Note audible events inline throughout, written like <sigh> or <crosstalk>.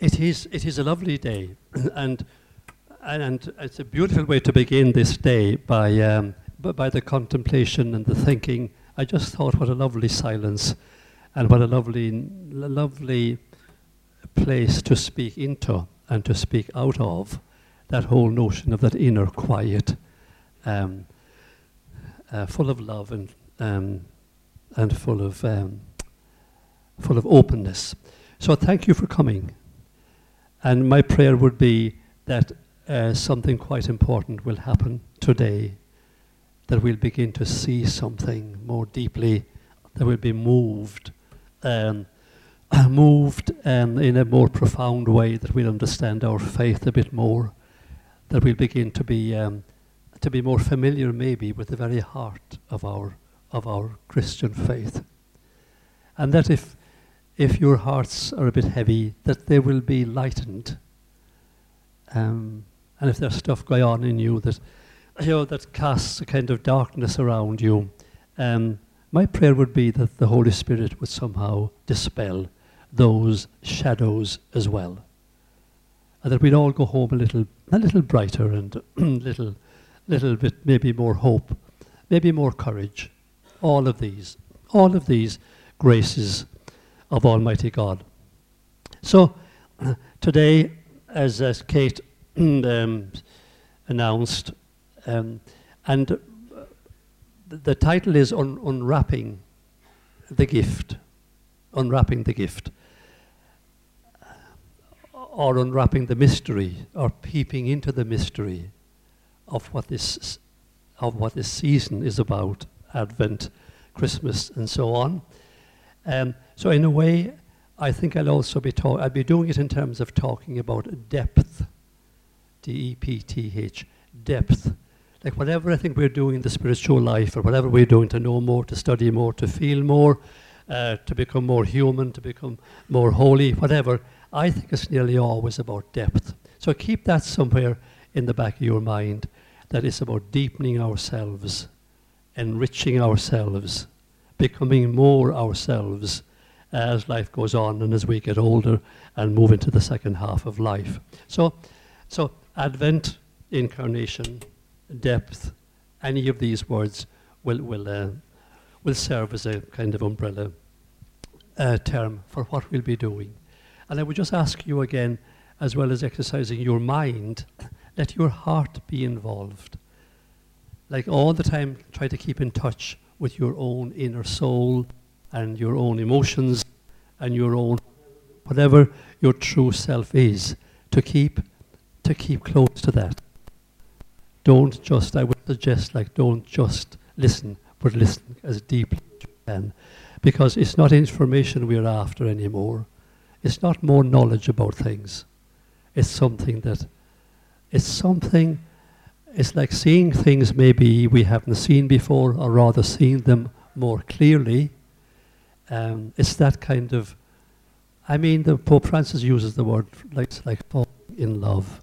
it is it is a lovely day, <clears throat> and and it's a beautiful way to begin this day by um, by the contemplation and the thinking. I just thought, what a lovely silence, and what a lovely lovely place to speak into and to speak out of. That whole notion of that inner quiet, um, uh, full of love and um, and full of um, full of openness. So thank you for coming. And my prayer would be that uh, something quite important will happen today, that we'll begin to see something more deeply, that we'll be moved, um, <clears throat> moved um, in a more profound way, that we'll understand our faith a bit more, that we'll begin to be um, to be more familiar maybe with the very heart of our of our Christian faith. And that if if your hearts are a bit heavy, that they will be lightened. Um, and if there's stuff going on in you that you know that casts a kind of darkness around you, um, my prayer would be that the Holy Spirit would somehow dispel those shadows as well, and that we'd all go home a little a little brighter and <clears throat> little little bit maybe more hope, maybe more courage. All of these, all of these graces of Almighty God. So today, as, as Kate <clears throat> um, announced, um, and the title is un- Unwrapping the Gift. Unwrapping the Gift. Or unwrapping the mystery, or peeping into the mystery of what this, of what this season is about Advent, Christmas, and so on. Um, so in a way, I think I'll also be talking, I'll be doing it in terms of talking about depth, D-E-P-T-H, depth. Like whatever I think we're doing in the spiritual life, or whatever we're doing to know more, to study more, to feel more, uh, to become more human, to become more holy, whatever, I think it's nearly always about depth. So keep that somewhere in the back of your mind, that it's about deepening ourselves, enriching ourselves, becoming more ourselves as life goes on and as we get older and move into the second half of life. So, so Advent, incarnation, depth, any of these words will, will, uh, will serve as a kind of umbrella uh, term for what we'll be doing. And I would just ask you again, as well as exercising your mind, let your heart be involved. Like all the time, try to keep in touch with your own inner soul and your own emotions and your own whatever your true self is to keep to keep close to that. Don't just i would suggest like don't just listen but listen as deeply as you can. Because it's not information we're after anymore. It's not more knowledge about things. It's something that it's something it's like seeing things maybe we haven't seen before, or rather seeing them more clearly. Um, it's that kind of, I mean, the Pope Francis uses the word like like falling in love,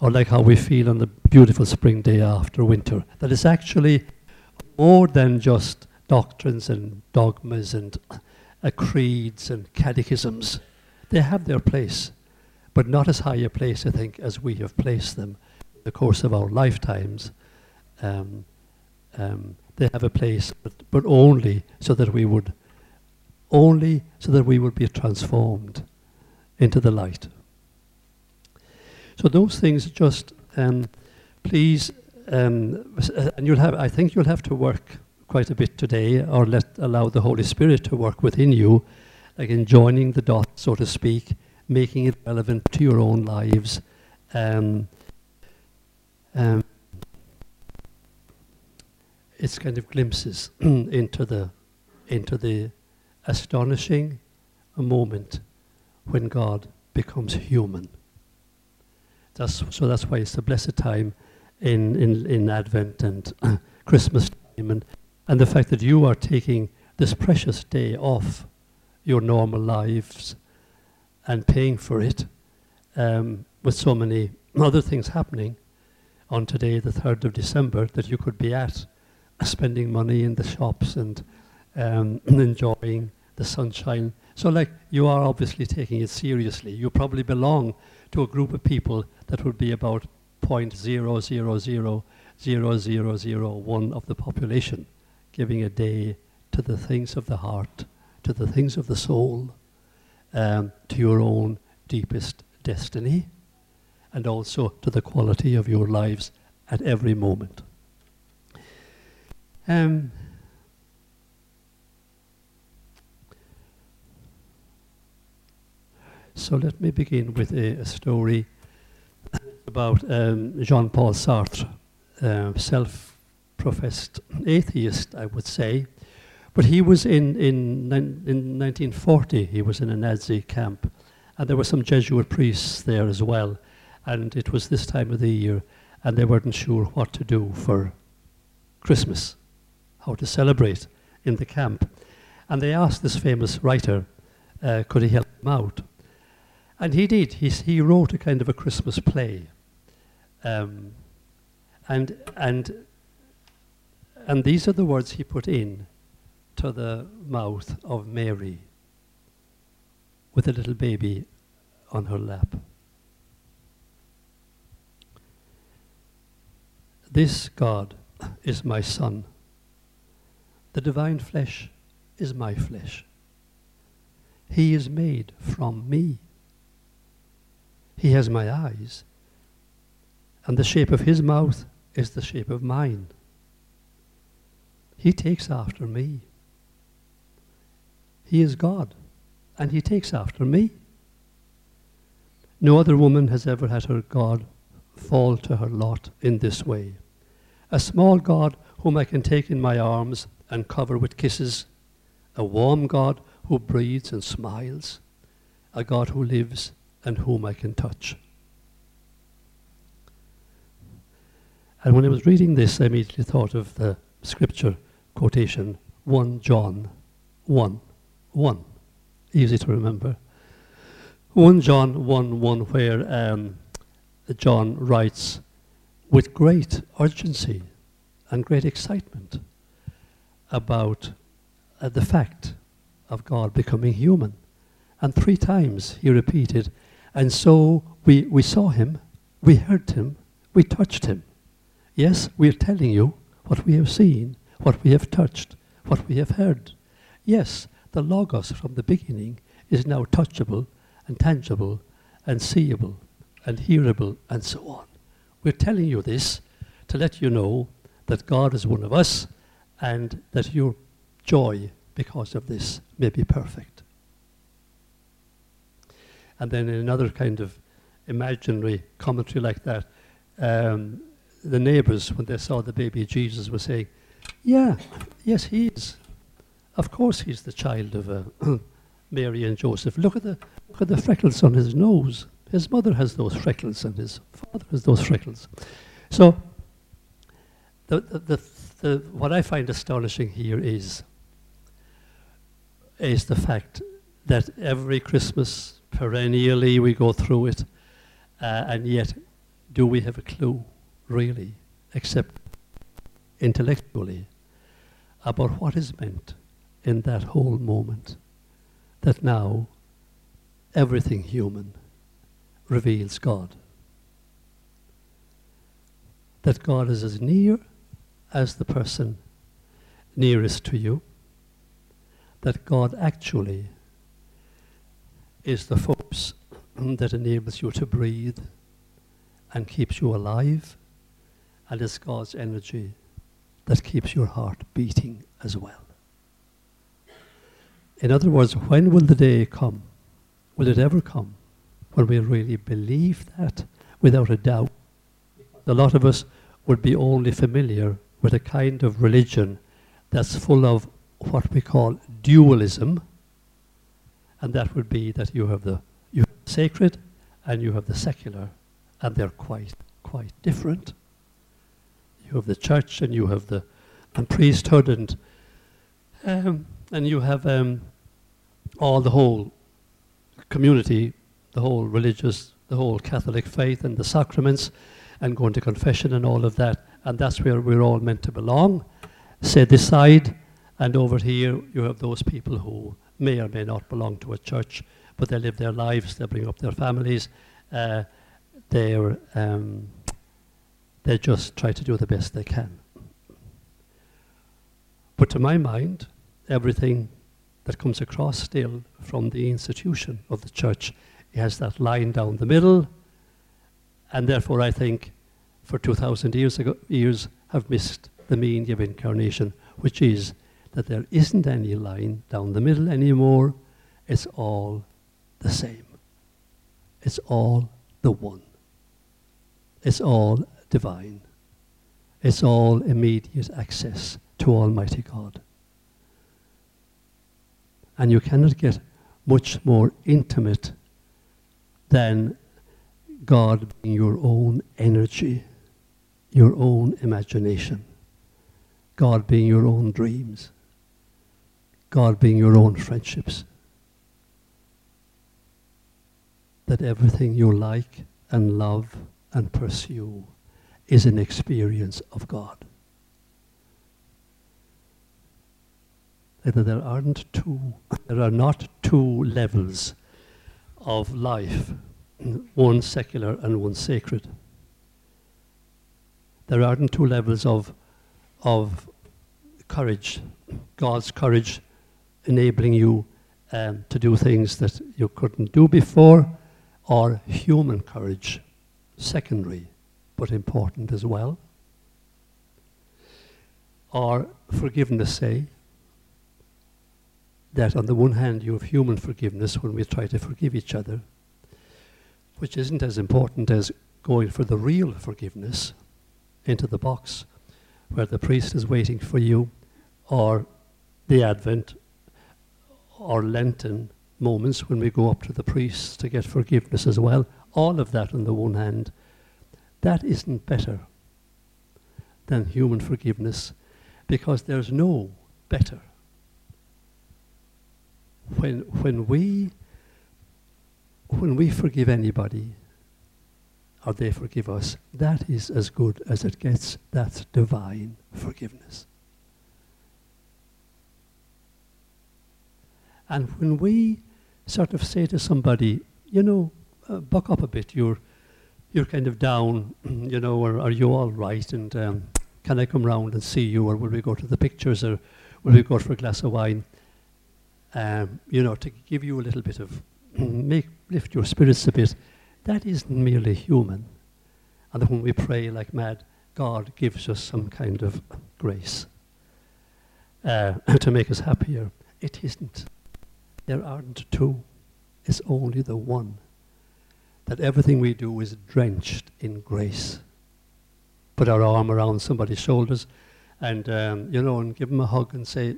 or like how we feel on the beautiful spring day after winter. That is actually more than just doctrines and dogmas and uh, creeds and catechisms. They have their place, but not as high a place, I think, as we have placed them the course of our lifetimes, um, um, they have a place, but, but only so that we would, only so that we would be transformed into the light. So those things just, um, please, um, and you'll have, I think you'll have to work quite a bit today, or let allow the Holy Spirit to work within you, like in joining the dots, so to speak, making it relevant to your own lives. Um, um, it's kind of glimpses <clears throat> into the into the astonishing moment when God becomes human. That's, so that's why it's a blessed time in, in, in Advent and <clears throat> Christmas time and, and the fact that you are taking this precious day off your normal lives and paying for it um, with so many other things happening on today, the 3rd of December, that you could be at, spending money in the shops and um, <clears throat> enjoying the sunshine. So, like, you are obviously taking it seriously. You probably belong to a group of people that would be about 0.0000001 of the population, giving a day to the things of the heart, to the things of the soul, um, to your own deepest destiny, and also to the quality of your lives at every moment. Um, so let me begin with a, a story about um, Jean Paul Sartre, uh, self professed atheist, I would say. But he was in, in, in 1940, he was in a Nazi camp, and there were some Jesuit priests there as well. And it was this time of the year, and they weren't sure what to do for Christmas, how to celebrate in the camp. And they asked this famous writer, uh, could he help them out? And he did. He, he wrote a kind of a Christmas play. Um, and, and, and these are the words he put in to the mouth of Mary with a little baby on her lap. This God is my Son. The divine flesh is my flesh. He is made from me. He has my eyes, and the shape of his mouth is the shape of mine. He takes after me. He is God, and He takes after me. No other woman has ever had her God fall to her lot in this way. A small God whom I can take in my arms and cover with kisses. A warm God who breathes and smiles. A God who lives and whom I can touch. And when I was reading this, I immediately thought of the scripture quotation 1 John 1 1. Easy to remember. 1 John 1 1, where um, John writes with great urgency and great excitement about uh, the fact of God becoming human. And three times he repeated, and so we, we saw him, we heard him, we touched him. Yes, we're telling you what we have seen, what we have touched, what we have heard. Yes, the Logos from the beginning is now touchable and tangible and seeable and hearable and so on. We're telling you this to let you know that God is one of us and that your joy because of this may be perfect. And then in another kind of imaginary commentary like that, um, the neighbors, when they saw the baby Jesus, were saying, Yeah, yes, he is. Of course, he's the child of uh, <clears throat> Mary and Joseph. Look at, the, look at the freckles on his nose. His mother has those freckles, and his father has those freckles. So, the, the, the, the, what I find astonishing here is, is the fact that every Christmas, perennially, we go through it, uh, and yet, do we have a clue, really, except intellectually, about what is meant in that whole moment that now everything human reveals God. That God is as near as the person nearest to you. That God actually is the force <clears throat> that enables you to breathe and keeps you alive, and it's God's energy that keeps your heart beating as well. In other words, when will the day come? Will it ever come when we really believe that without a doubt? A lot of us would be only familiar with a kind of religion that's full of what we call dualism, and that would be that you have the, you have the sacred and you have the secular, and they're quite quite different. You have the church and you have the and priesthood and um, and you have um, all the whole community, the whole religious, the whole Catholic faith and the sacraments, and going to confession and all of that. And that's where we're all meant to belong. Set aside, and over here you have those people who may or may not belong to a church, but they live their lives, they bring up their families, uh, they're, um, they just try to do the best they can. But to my mind, everything that comes across still from the institution of the church has that line down the middle, and therefore I think for 2,000 years, ago, years have missed the meaning of incarnation, which is that there isn't any line down the middle anymore. It's all the same. It's all the one. It's all divine. It's all immediate access to Almighty God. And you cannot get much more intimate than God being your own energy, your own imagination, God being your own dreams, God being your own friendships. That everything you like and love and pursue is an experience of God. That there aren't two, there are not two levels of life, one secular and one sacred. There aren't two levels of, of courage, God's courage enabling you um, to do things that you couldn't do before, or human courage, secondary but important as well. Or forgiveness, say, that on the one hand you have human forgiveness when we try to forgive each other, which isn't as important as going for the real forgiveness into the box where the priest is waiting for you, or the Advent or Lenten moments when we go up to the priest to get forgiveness as well. All of that on the one hand, that isn't better than human forgiveness because there's no better. When, when, we, when we forgive anybody, or they forgive us, that is as good as it gets. That's divine forgiveness. And when we sort of say to somebody, you know, uh, buck up a bit, you're, you're kind of down, <clears throat> you know, or are you all right? And um, can I come round and see you? Or will we go to the pictures? Or will we go for a glass of wine? Um, you know, to give you a little bit of, <clears throat> make, lift your spirits a bit. That isn't merely human. And when we pray like mad, God gives us some kind of grace uh, <clears throat> to make us happier. It isn't. There aren't two, it's only the one. That everything we do is drenched in grace. Put our arm around somebody's shoulders and, um, you know, and give them a hug and say,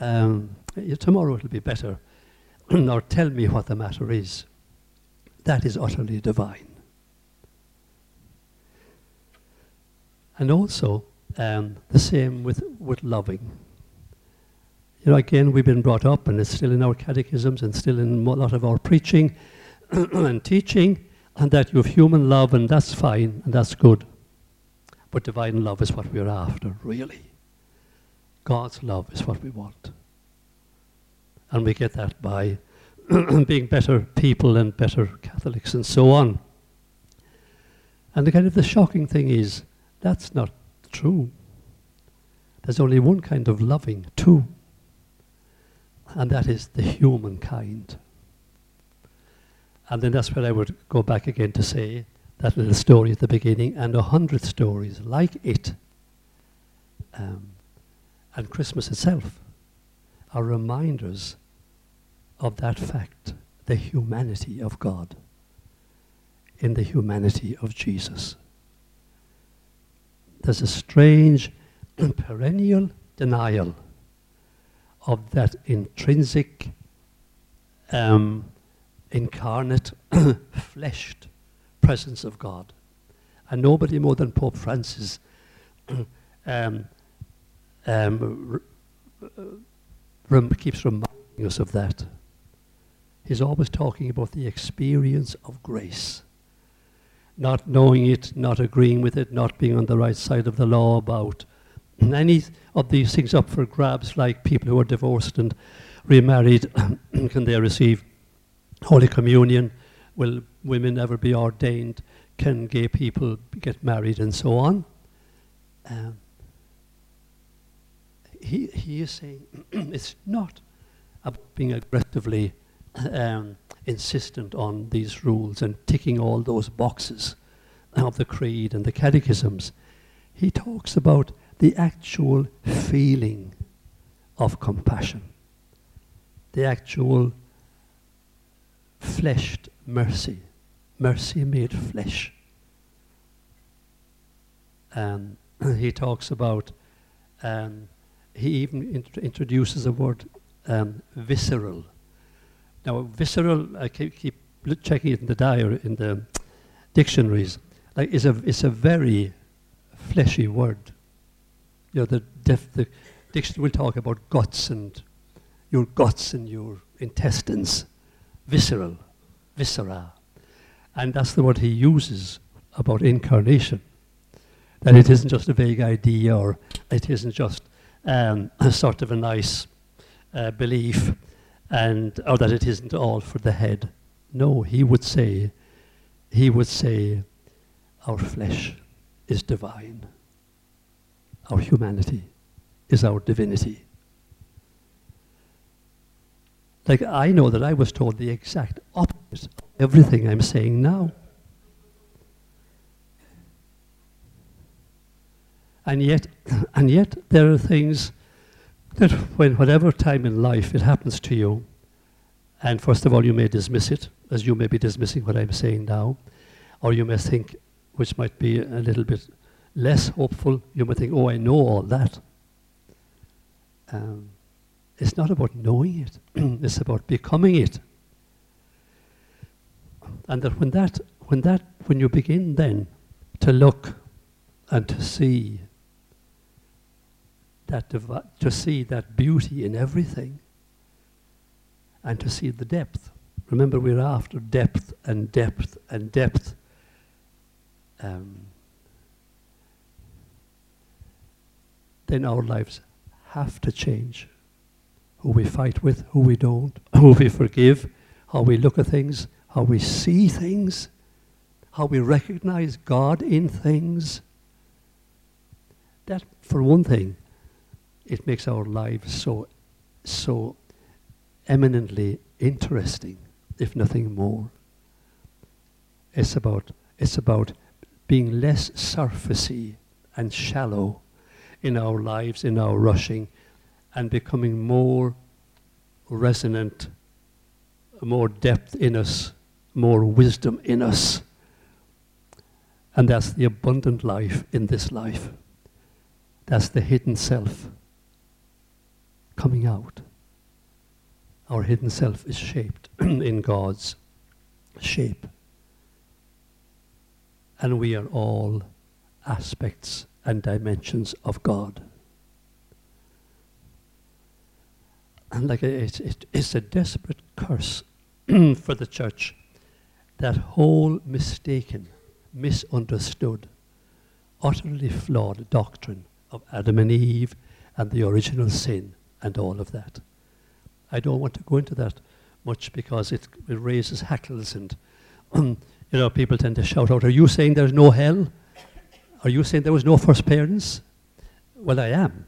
um, tomorrow it'll be better. <clears throat> or tell me what the matter is. That is utterly divine. And also, um, the same with, with loving you know, again, we've been brought up, and it's still in our catechisms and still in a lot of our preaching <clears throat> and teaching, and that you have human love, and that's fine, and that's good. But divine love is what we're after, really. God's love is what we want. And we get that by <clears throat> being better people and better Catholics and so on. And the kind of the shocking thing is that's not true. There's only one kind of loving, too and that is the humankind. And then that's where I would go back again to say that little story at the beginning and a hundred stories like it um, and Christmas itself are reminders of that fact, the humanity of God in the humanity of Jesus. There's a strange <clears throat> perennial denial of that intrinsic, um, incarnate, <clears throat> fleshed presence of God. And nobody more than Pope Francis <clears throat> um, um, keeps reminding us of that. He's always talking about the experience of grace. Not knowing it, not agreeing with it, not being on the right side of the law about any of these things up for grabs, like people who are divorced and remarried, <coughs> can they receive Holy Communion? Will women ever be ordained? Can gay people get married and so on? Um, he, he is saying <clears throat> it's not about being aggressively um, insistent on these rules and ticking all those boxes of the creed and the catechisms. He talks about the actual feeling of compassion, the actual fleshed mercy, mercy made flesh. And <clears throat> he talks about, um, he even int- introduces the word, um, visceral. Now, visceral, I keep, keep checking it in the diary, in the dictionaries, like is a, it's a very fleshy word. You know, the, def, the dictionary will talk about guts and your guts and your intestines, visceral, viscera. And that's the word he uses about incarnation. That it isn't just a vague idea or it isn't just um, <laughs> sort of a nice uh, belief and or that it isn't all for the head. No, he would say, he would say, our flesh is divine. Our humanity is our divinity. Like, I know that I was told the exact opposite of everything I'm saying now. And yet, <clears throat> and yet, there are things that, when whatever time in life it happens to you, and first of all, you may dismiss it, as you may be dismissing what I'm saying now, or you may think, which might be a little bit less hopeful, you may think, oh, I know all that. Um, it's not about knowing it, <clears throat> it's about becoming it. And that when that, when that, when you begin then to look and to see that to see that beauty in everything and to see the depth. Remember, we're after depth and depth and depth. Um, then our lives have to change. Who we fight with, who we don't, <coughs> who we forgive, how we look at things, how we see things, how we recognize God in things. That, for one thing, it makes our lives so, so eminently interesting, if nothing more. It's about, it's about being less surfacey and shallow in our lives, in our rushing, and becoming more resonant, more depth in us, more wisdom in us. And that's the abundant life in this life. That's the hidden self coming out. Our hidden self is shaped <clears throat> in God's shape. And we are all aspects and dimensions of God. And like it's, it's a desperate curse <clears throat> for the church that whole mistaken, misunderstood, utterly flawed doctrine of Adam and Eve and the original sin and all of that. I don't want to go into that much because it, it raises hackles and <clears throat> you know people tend to shout out, "Are you saying there's no hell? Are you saying there was no first parents?" Well, I am,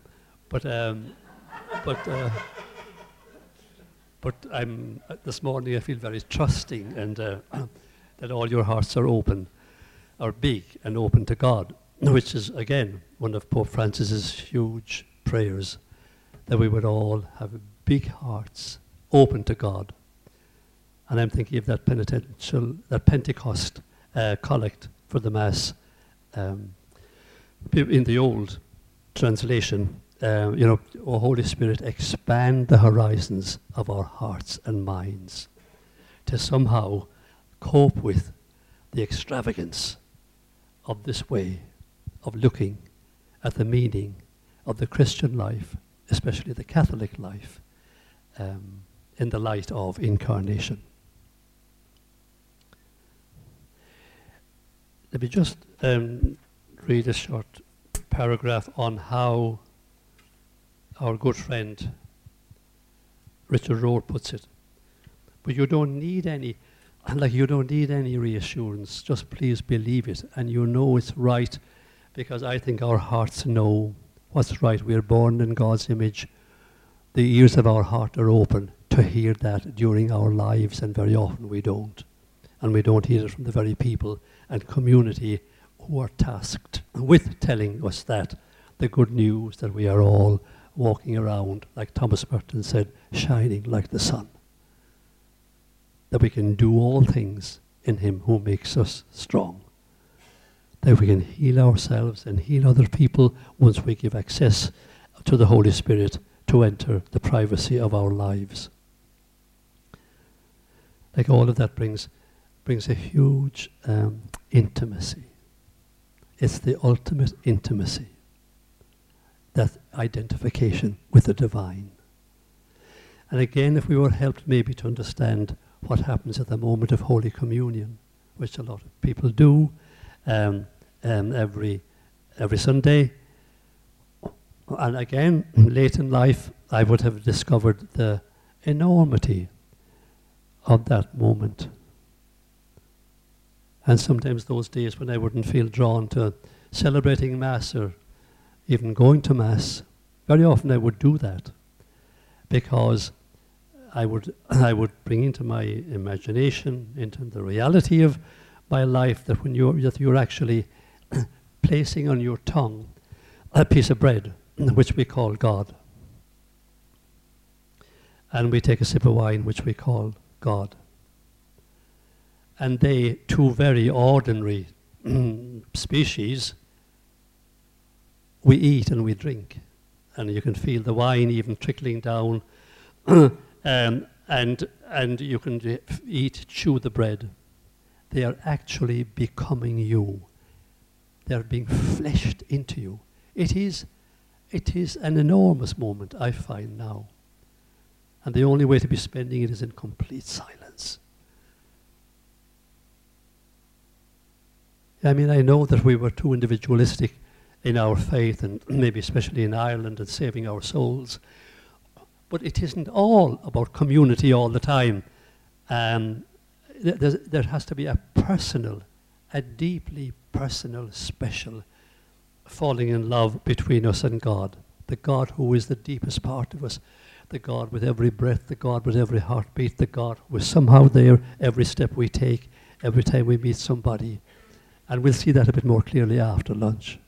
but um, but uh, but I'm uh, this morning I feel very trusting and uh, <clears throat> that all your hearts are open, are big and open to God, which is again one of Pope Francis's huge prayers that we would all have big hearts open to God. And I'm thinking of that penitential, that Pentecost uh, collect for the Mass um, in the old translation. Uh, you know, O Holy Spirit, expand the horizons of our hearts and minds to somehow cope with the extravagance of this way of looking at the meaning of the Christian life especially the Catholic life, um, in the light of incarnation. Let me just um, read a short paragraph on how our good friend Richard Rohr puts it. But you don't need any, <laughs> like you don't need any reassurance. Just please believe it, and you know it's right, because I think our hearts know what's right. We're born in God's image. The ears of our heart are open to hear that during our lives, and very often we don't. And we don't hear it from the very people and community who are tasked with telling us that the good news that we are all walking around, like Thomas Merton said, shining like the sun. That we can do all things in Him who makes us strong. That we can heal ourselves and heal other people once we give access to the Holy Spirit to enter the privacy of our lives. Like all of that brings, brings a huge um, intimacy. It's the ultimate intimacy that identification with the divine. And again, if we were helped maybe to understand what happens at the moment of Holy Communion, which a lot of people do um, um, every, every Sunday, and again, <clears throat> late in life, I would have discovered the enormity of that moment. And sometimes those days when I wouldn't feel drawn to celebrating Mass or even going to Mass, very often I would do that because I would, <clears throat> I would bring into my imagination, into the reality of my life, that when you're, that you're actually placing on your tongue a piece of bread, which we call God. And we take a sip of wine, which we call God. And they, two very ordinary <clears throat> species, we eat and we drink. And you can feel the wine even trickling down. <clears throat> um, and, and you can eat, chew the bread. They are actually becoming you. They're being fleshed into you. It is, it is an enormous moment, I find now. And the only way to be spending it is in complete silence. I mean, I know that we were too individualistic in our faith and <clears throat> maybe especially in Ireland and saving our souls. But it isn't all about community all the time. Um, th- there has to be a personal, a deeply personal, special falling in love between us and God. The God who is the deepest part of us, the God with every breath, the God with every heartbeat, the God who is somehow there every step we take, every time we meet somebody. And we'll see that a bit more clearly after lunch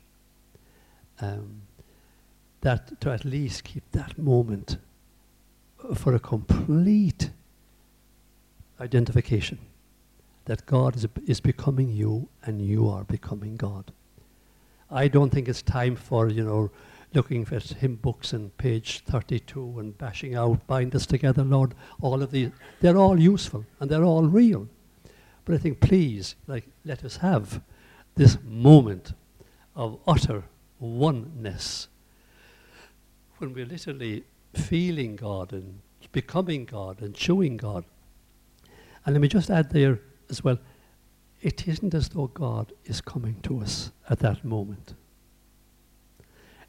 um, that to at least keep that moment for a complete identification that God is, is becoming you and you are becoming God. I don't think it's time for, you know, looking at hymn books and page 32 and bashing out, bind us together, Lord, all of these. They're all useful and they're all real. But I think, please, like, let us have this moment of utter oneness. When we're literally feeling God and becoming God and showing God. And let me just add there as well it isn't as though God is coming to us at that moment.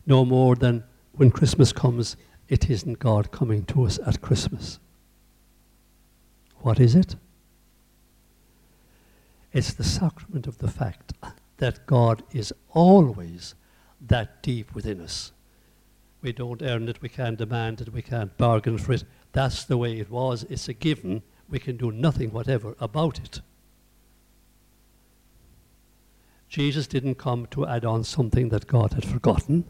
No more than when Christmas comes, it isn't God coming to us at Christmas. What is it? It's the sacrament of the fact that God is always that deep within us. We don't earn it, we can't demand it, we can't bargain for it. That's the way it was. It's a given. We can do nothing whatever about it. Jesus didn't come to add on something that God had forgotten.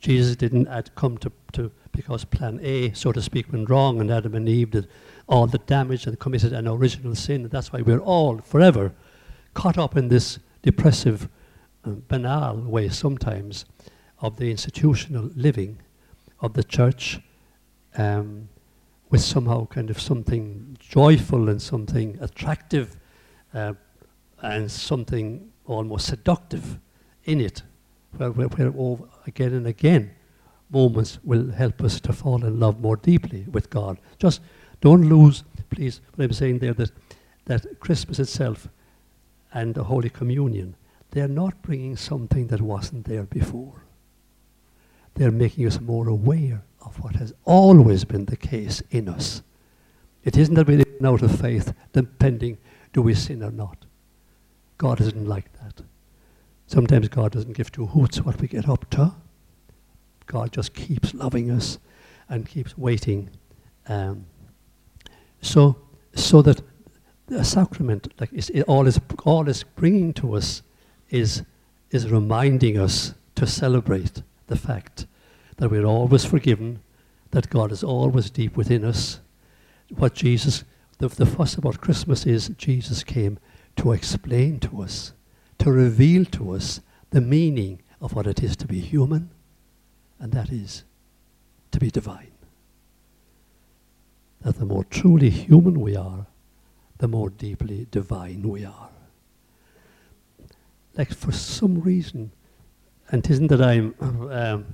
Jesus didn't add, come to, to because plan A, so to speak, went wrong and Adam and Eve did all the damage and committed an original sin. And that's why we're all forever caught up in this depressive banal way sometimes of the institutional living of the church um, with somehow kind of something joyful and something attractive uh, and something almost seductive in it, where, where, where again and again moments will help us to fall in love more deeply with God. Just don't lose, please, what I'm saying there, that, that Christmas itself and the Holy Communion they're not bringing something that wasn't there before. They're making us more aware of what has always been the case in us. It isn't that we live out of faith, depending do we sin or not. God isn't like that. Sometimes God doesn't give two hoots what we get up to. God just keeps loving us and keeps waiting. Um, so, so that the sacrament, like is, all is all is bringing to us, is is reminding us to celebrate the fact that we're always forgiven, that God is always deep within us. What Jesus, the, the fuss about Christmas is Jesus came to explain to us, to reveal to us the meaning of what it is to be human, and that is to be divine. That the more truly human we are, the more deeply divine we are. Like for some reason, and it isn't that I'm, um,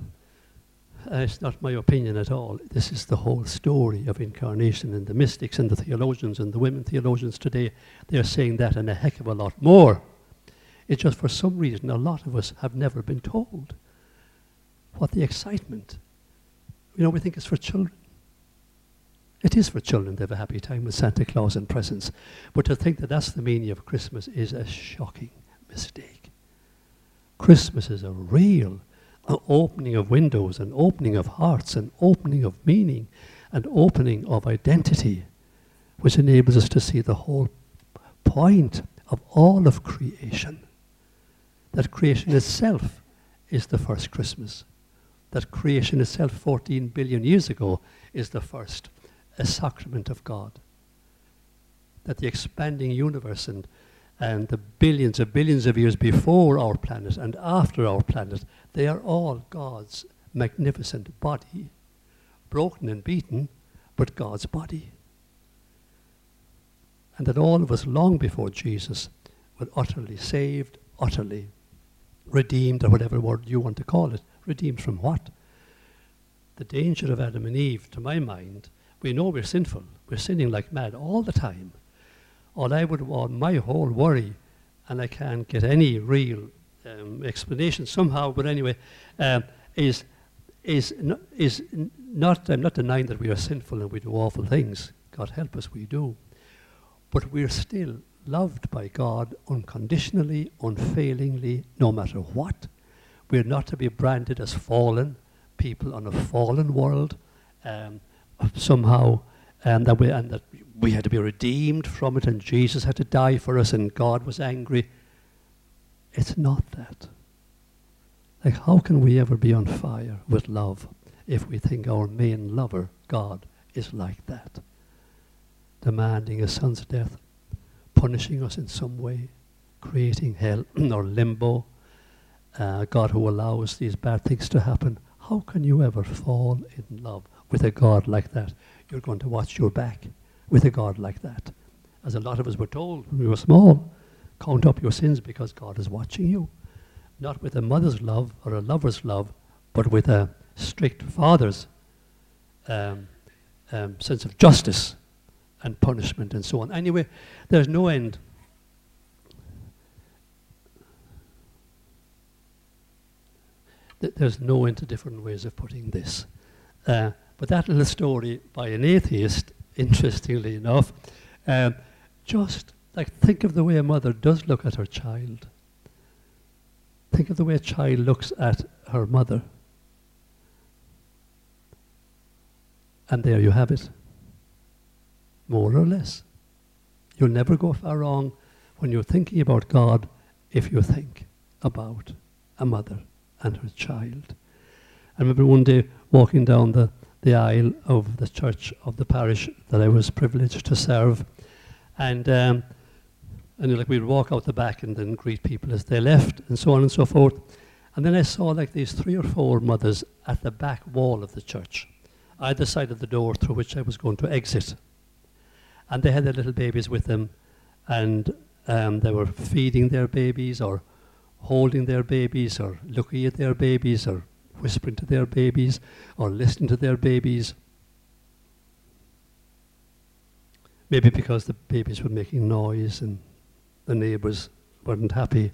Uh, it's not my opinion at all. This is the whole story of incarnation, and the mystics and the theologians and the women theologians today, they're saying that and a heck of a lot more. It's just for some reason a lot of us have never been told what the excitement. You know, we think it's for children. It is for children to have a happy time with Santa Claus and presents. But to think that that's the meaning of Christmas is a shocking mistake. Christmas is a real an opening of windows, an opening of hearts, an opening of meaning, an opening of identity, which enables us to see the whole point of all of creation. That creation itself is the first Christmas. That creation itself, 14 billion years ago, is the first, a sacrament of God. That the expanding universe and and the billions of billions of years before our planet and after our planet, they are all God's magnificent body, broken and beaten, but God's body. And that all of us, long before Jesus, were utterly saved, utterly redeemed, or whatever word you want to call it. Redeemed from what? The danger of Adam and Eve, to my mind, we know we're sinful. We're sinning like mad all the time all I would want, my whole worry, and I can't get any real um, explanation somehow, but anyway, um, is is n- is not. I'm not denying that we are sinful and we do awful things. God help us, we do, but we're still loved by God unconditionally, unfailingly, no matter what. We're not to be branded as fallen people on a fallen world um, somehow, and that we and that we had to be redeemed from it, and Jesus had to die for us, and God was angry. It's not that. Like, how can we ever be on fire with love if we think our main lover, God, is like that? Demanding a son's death, punishing us in some way, creating hell <clears throat> or limbo, uh, God who allows these bad things to happen. How can you ever fall in love with a God like that? You're going to watch your back with a God like that. As a lot of us were told when we were small, count up your sins because God is watching you. Not with a mother's love or a lover's love, but with a strict father's um, um, sense of justice and punishment and so on. Anyway, there's no end. there's no end to different ways of putting this. Uh, but that little story by an atheist interestingly enough. Um, just like think of the way a mother does look at her child. Think of the way a child looks at her mother. And there you have it. More or less. You'll never go far wrong when you're thinking about God if you think about a mother and her child. I remember one day walking down the the aisle of the church of the parish that I was privileged to serve. And, um, and like we'd walk out the back and then greet people as they left and so on and so forth. And then I saw like these three or four mothers at the back wall of the church, either side of the door through which I was going to exit. And they had their little babies with them, and um, they were feeding their babies or holding their babies or looking at their babies or whispering to their babies or listening to their babies. Maybe because the babies were making noise and the neighbours weren't happy.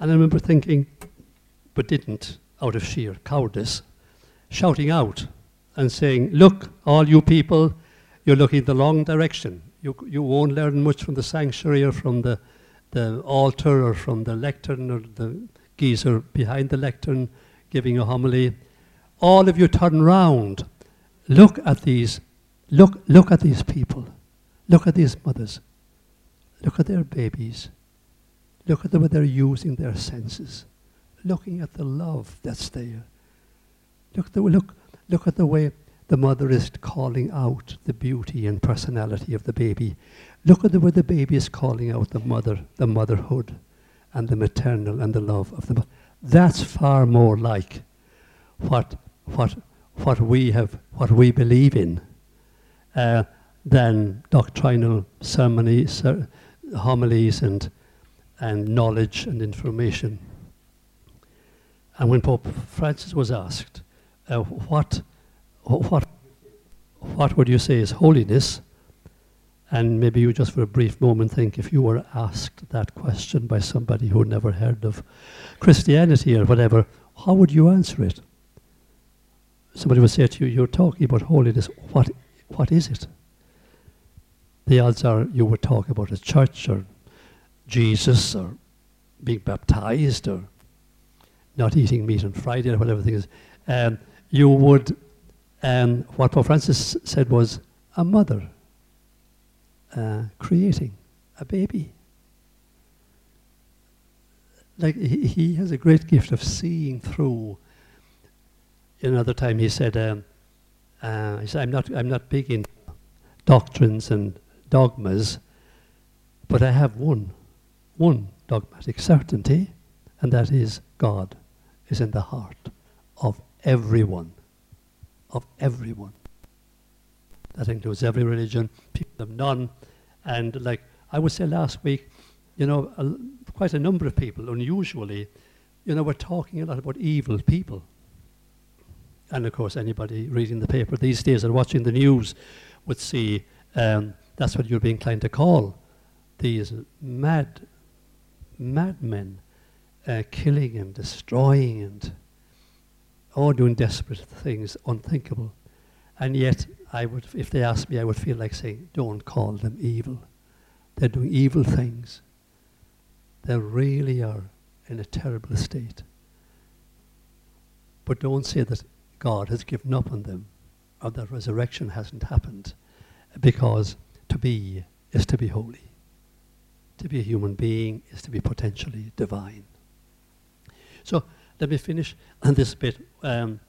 And I remember thinking, but didn't, out of sheer cowardice, shouting out and saying, Look, all you people, you're looking the wrong direction. You, you won't learn much from the sanctuary or from the, the altar or from the lectern or the geezer behind the lectern giving a homily. All of you turn round. Look at these, look, look at these people. Look at these mothers. Look at their babies. Look at the way they're using their senses. Looking at the love that's there. Look, the, look, look at the way the mother is calling out the beauty and personality of the baby. Look at the way the baby is calling out the mother, the motherhood, and the maternal and the love of the mother. That's far more like what, what, what we have, what we believe in, uh, than doctrinal ceremonies, uh, homilies, and and knowledge and information. And when Pope Francis was asked, uh, what, what, what would you say is holiness? And maybe you just for a brief moment think if you were asked that question by somebody who never heard of Christianity or whatever, how would you answer it? Somebody would say to you, You're talking about holiness. What, what is it? The odds are you would talk about a church or Jesus or being baptized or not eating meat on Friday or whatever thing is, um, you would, um, what Pope Francis said was a mother uh, creating a baby. Like he, he, has a great gift of seeing through. Another time he said, um, uh, he said, I'm not, I'm not big in doctrines and dogmas, but I have one one dogmatic certainty, and that is God is in the heart of everyone. Of everyone. That includes every religion, people of none. And like I would say last week, you know, a, quite a number of people, unusually, you know, we're talking a lot about evil people. And of course, anybody reading the paper these days or watching the news would see um, that's what you're being inclined to call these mad madmen uh, killing and destroying and all doing desperate things, unthinkable. And yet, I would, if they asked me, I would feel like saying, don't call them evil. They're doing evil things. They really are in a terrible state. But don't say that God has given up on them or that resurrection hasn't happened because to be is to be holy. To be a human being is to be potentially divine. So let me finish on this bit um,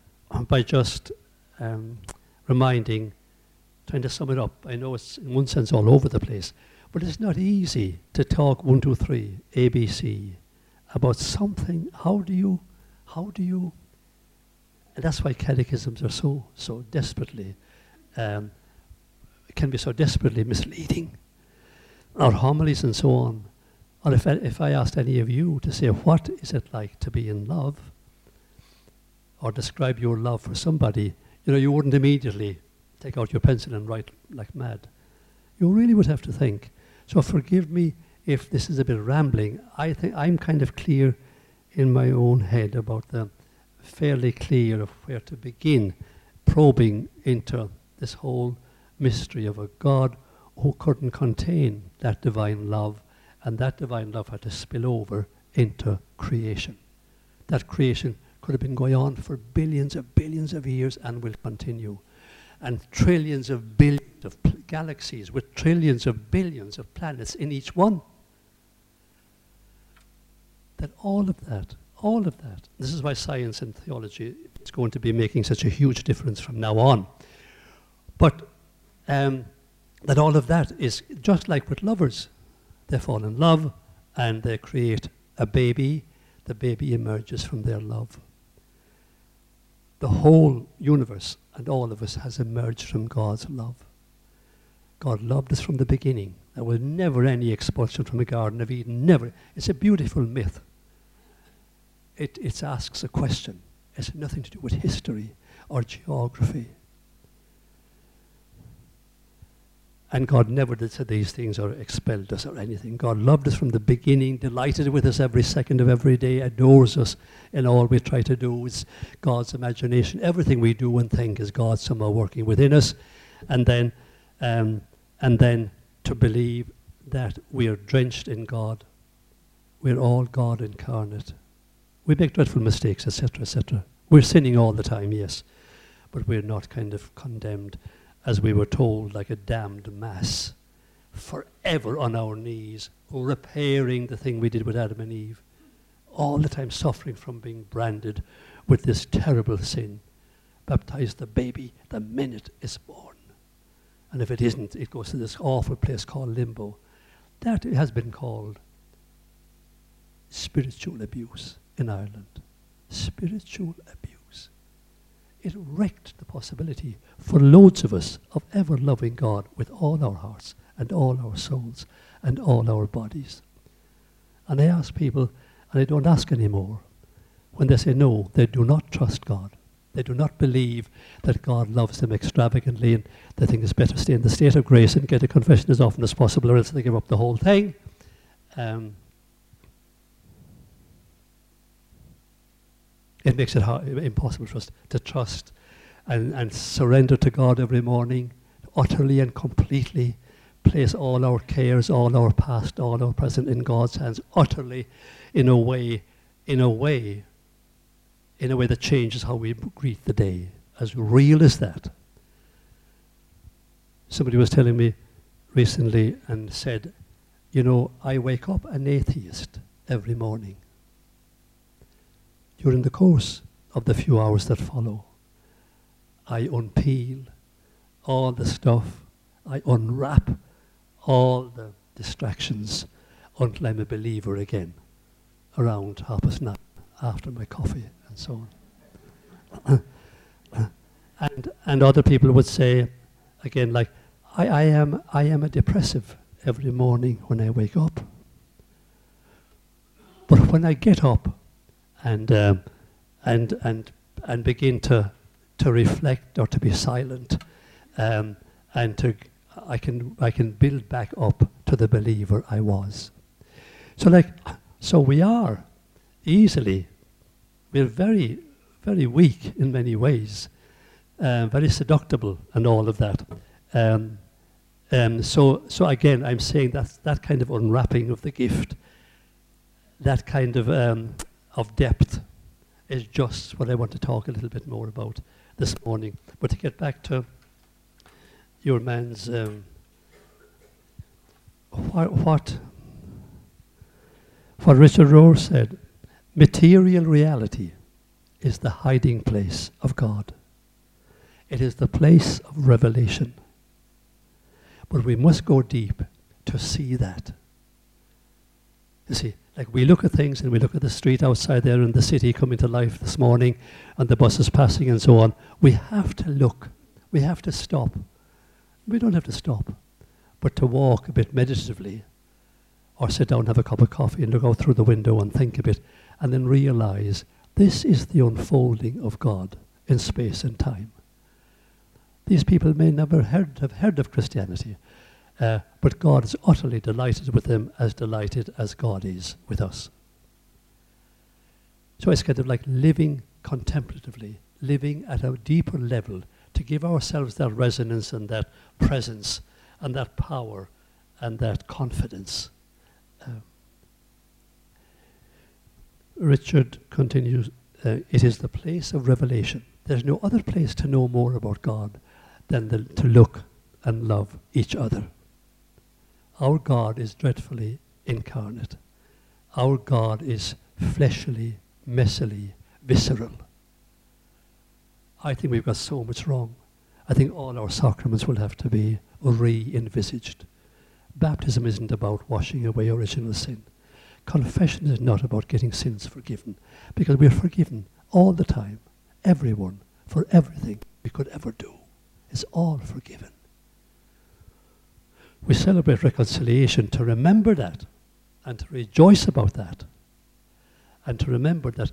by just um, reminding, trying to sum it up. I know it's in one sense all over the place, but it's not easy to talk one, two, three, ABC about something. How do you, how do you, and that's why catechisms are so, so desperately, um, can be so desperately misleading Our homilies and so on. Or if I, if I asked any of you to say, what is it like to be in love? Or describe your love for somebody, you know, you wouldn't immediately take out your pencil and write like mad. You really would have to think. So forgive me if this is a bit rambling. I think I'm kind of clear in my own head about the fairly clear of where to begin probing into this whole mystery of a God who couldn't contain that divine love, and that divine love had to spill over into creation. That creation could have been going on for billions of billions of years and will continue. And trillions of billions of galaxies with trillions of billions of planets in each one. That all of that, all of that, this is why science and theology is going to be making such a huge difference from now on. But um, that all of that is just like with lovers. They fall in love and they create a baby. The baby emerges from their love. The whole universe and all of us has emerged from God's love. God loved us from the beginning. There was never any expulsion from the Garden of Eden. Never. It's a beautiful myth. It, it asks a question. It's nothing to do with history or geography and God never did say these things or expelled us or anything. God loved us from the beginning, delighted with us every second of every day, adores us in all we try to do. It's God's imagination. Everything we do and think is God somehow working within us. And then, um, and then to believe that we are drenched in God. We're all God incarnate. We make dreadful mistakes, etc., etc. We're sinning all the time, yes, but we're not kind of condemned as we were told, like a damned mass, forever on our knees, repairing the thing we did with Adam and Eve, all the time suffering from being branded with this terrible sin. Baptize the baby the minute it's born. And if it isn't, it goes to this awful place called limbo. That has been called spiritual abuse in Ireland. Spiritual abuse it wrecked the possibility for loads of us of ever loving God with all our hearts and all our souls and all our bodies. And I ask people, and I don't ask anymore, when they say no, they do not trust God. They do not believe that God loves them extravagantly and they think it's better to stay in the state of grace and get a confession as often as possible or else they give up the whole thing. Um, it makes it hard, impossible for us to trust and, and surrender to God every morning, utterly and completely. Place all our cares, all our past, all our present in God's hands, utterly, in a way, in a way, in a way that changes how we greet the day. As real as that. Somebody was telling me recently and said, You know, I wake up an atheist every morning during the course of the few hours that follow. I unpeel all the stuff, I unwrap all the distractions until I'm a believer again around half past nine after my coffee and so on. <coughs> and, and other people would say, again, like, I, I, am, I am a depressive every morning when I wake up. But when I get up, and um, and and and begin to to reflect or to be silent, um, and to I can I can build back up to the believer I was. So like so we are easily we're very very weak in many ways, uh, very seductible and all of that. Um, um, so so again, I'm saying that that kind of unwrapping of the gift, that kind of um, of depth is just what I want to talk a little bit more about this morning. But to get back to your man's um, what, what what Richard Rohr said, material reality is the hiding place of God. It is the place of revelation. But we must go deep to see that. You see, like we look at things and we look at the street outside there and the city coming to life this morning and the buses passing and so on. We have to look. We have to stop. We don't have to stop, but to walk a bit meditatively or sit down, have a cup of coffee and look out through the window and think a bit and then realize this is the unfolding of God in space and time. These people may never heard, have heard of Christianity, uh, but God is utterly delighted with them, as delighted as God is with us. So it's kind of like living contemplatively, living at a deeper level to give ourselves that resonance and that presence and that power and that confidence. Uh, Richard continues, uh, it is the place of revelation. There's no other place to know more about God than the, to look and love each other. Our God is dreadfully incarnate. Our God is fleshly, messily, visceral. I think we've got so much wrong. I think all our sacraments will have to be re envisaged. Baptism isn't about washing away original sin. Confession is not about getting sins forgiven, because we're forgiven all the time, everyone, for everything we could ever do. It's all forgiven. We celebrate reconciliation to remember that and to rejoice about that. And to remember that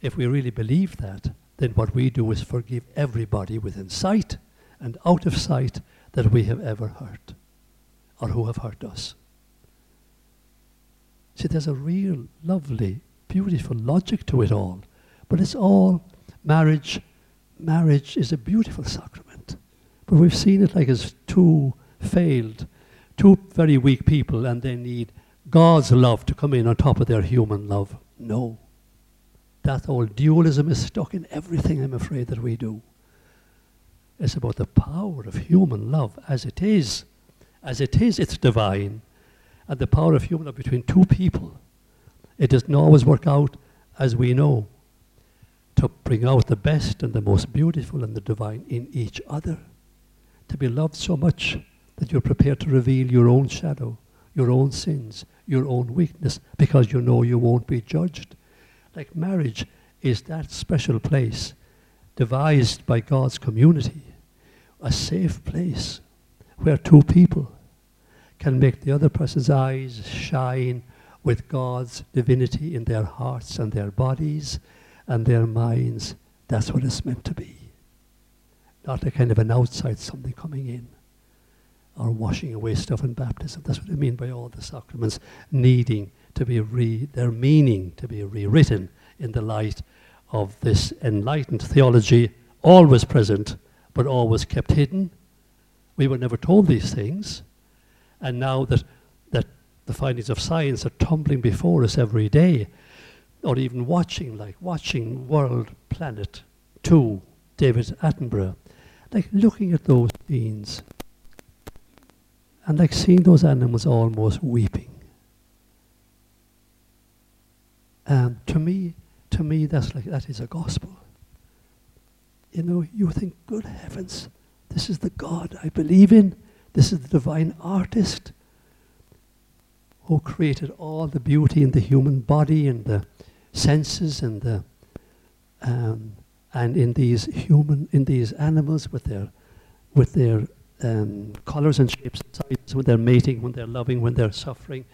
if we really believe that, then what we do is forgive everybody within sight and out of sight that we have ever hurt or who have hurt us. See, there's a real, lovely, beautiful logic to it all. But it's all marriage. Marriage is a beautiful sacrament. But we've seen it like as two failed, two very weak people, and they need God's love to come in on top of their human love. No. That old dualism is stuck in everything, I'm afraid, that we do. It's about the power of human love as it is. As it is, it's divine. And the power of human love between two people. It doesn't always work out as we know to bring out the best and the most beautiful and the divine in each other. To be loved so much that you're prepared to reveal your own shadow, your own sins, your own weakness, because you know you won't be judged. Like marriage is that special place devised by God's community, a safe place where two people can make the other person's eyes shine with God's divinity in their hearts and their bodies and their minds. That's what it's meant to be. Not a kind of an outside something coming in or washing away stuff in baptism. That's what I mean by all the sacraments needing to be re, their meaning to be rewritten in the light of this enlightened theology, always present, but always kept hidden. We were never told these things. And now that, that the findings of science are tumbling before us every day, or even watching, like watching World Planet 2, David Attenborough, like looking at those scenes and like seeing those animals almost weeping. And to me, to me, that's like that is a gospel. You know, you think, good heavens, this is the God I believe in. This is the divine artist who created all the beauty in the human body and the senses and the um, and in these human in these animals with their with their um, colors and shapes and sizes when they're mating, when they're loving, when they're suffering,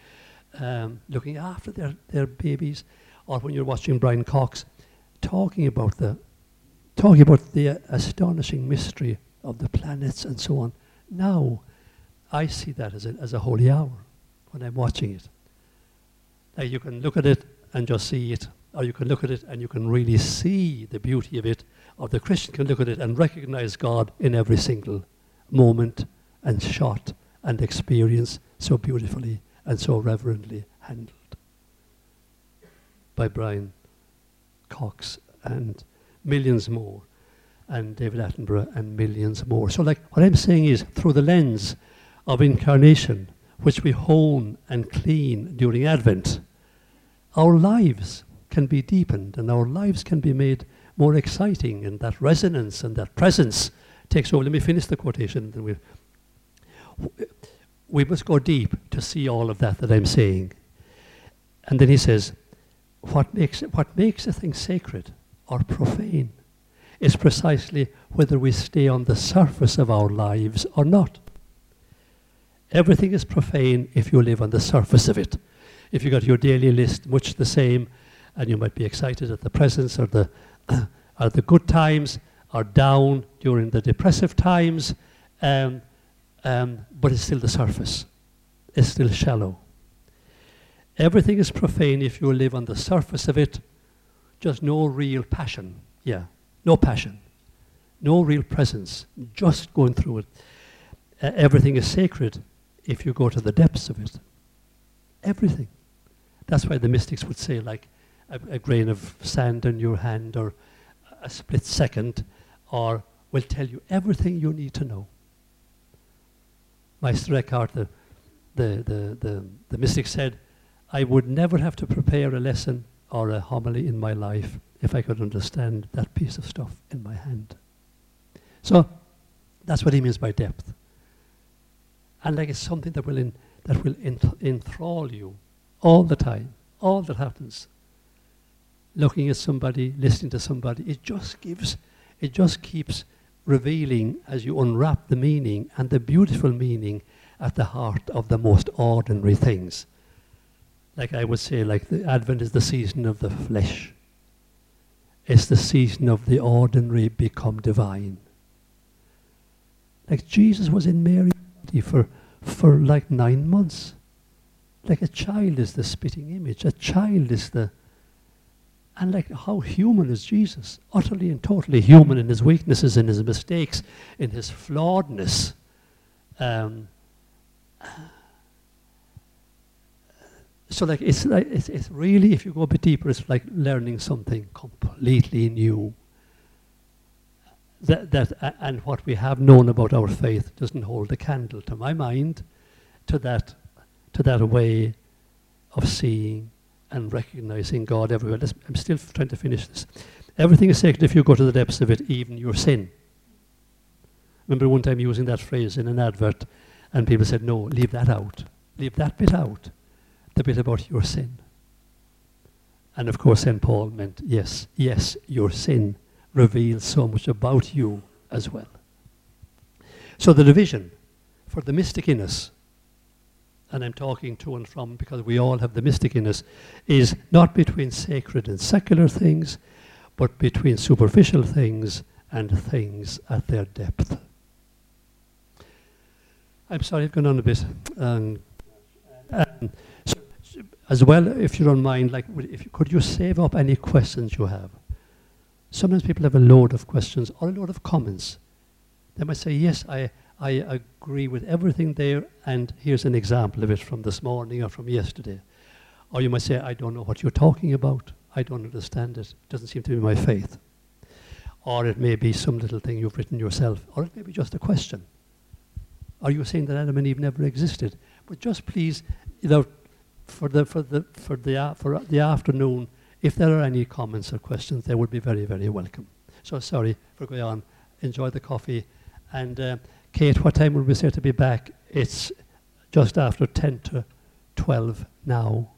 um, looking after their, their babies, or when you're watching Brian Cox talking about the talking about the astonishing mystery of the planets and so on. Now, I see that as a, as a holy hour when I'm watching it. Now you can look at it and just see it, or you can look at it and you can really see the beauty of it, or the Christian can look at it and recognize God in every single moment and shot and experience so beautifully and so reverently handled by Brian Cox and millions more, and David Attenborough and millions more. So, like, what I'm saying is through the lens of incarnation, which we hone and clean during Advent, our lives can be deepened and our lives can be made more exciting, and that resonance and that presence takes over. Let me finish the quotation. Then we we must go deep to see all of that that I'm saying. And then he says, what makes, what makes a thing sacred or profane is precisely whether we stay on the surface of our lives or not. Everything is profane if you live on the surface of it. If you got your daily list much the same, and you might be excited at the presence or the, <coughs> or the good times, or down during the depressive times, um, um, but it's still the surface. It's still shallow. Everything is profane if you live on the surface of it, just no real passion. Yeah, no passion, no real presence, just going through it. Uh, everything is sacred if you go to the depths of it. Everything. That's why the mystics would say, like a, a grain of sand in your hand or a split second or will tell you everything you need to know. Meister Eckhart, the, the, the, the, the mystic, said, I would never have to prepare a lesson or a homily in my life if I could understand that piece of stuff in my hand. So that's what he means by depth. And like it's something that will, in, that will enthrall you all the time, all that happens. Looking at somebody, listening to somebody, it just gives it just keeps revealing as you unwrap the meaning and the beautiful meaning at the heart of the most ordinary things. Like I would say, like the Advent is the season of the flesh. It's the season of the ordinary become divine. Like Jesus was in body for, for like nine months. Like a child is the spitting image. A child is the. And like how human is Jesus? Utterly and totally human in his weaknesses, in his mistakes, in his flawedness. Um, so like it's like it's, it's really if you go a bit deeper it's like learning something completely new that, that and what we have known about our faith doesn't hold a candle to my mind to that to that way of seeing and recognizing God everywhere. Let's, I'm still trying to finish this. Everything is sacred if you go to the depths of it, even your sin. Remember one time using that phrase in an advert, and people said, No, leave that out. Leave that bit out, the bit about your sin. And of course, St. Paul meant, Yes, yes, your sin reveals so much about you as well. So the division for the mystic in us, and I'm talking to and from because we all have the mystic in us, is not between sacred and secular things, but between superficial things and things at their depth. I'm sorry, I've gone on a bit. Um, um, so, as well, if you don't mind, like, if could you save up any questions you have? Sometimes people have a load of questions or a load of comments. They might say, yes, I, I agree with everything there, and here's an example of it from this morning or from yesterday. Or you might say, I don't know what you're talking about. I don't understand it. It doesn't seem to be my faith. Or it may be some little thing you've written yourself. Or it may be just a question. Are you saying that Adam and Eve never existed? But just please, you know, for the, for the, for the, for the afternoon, if there are any comments or questions, they would be very, very welcome. So sorry for going on. Enjoy the coffee. And uh, Kate, what time will we say to be back? It's just after 10 to 12 now.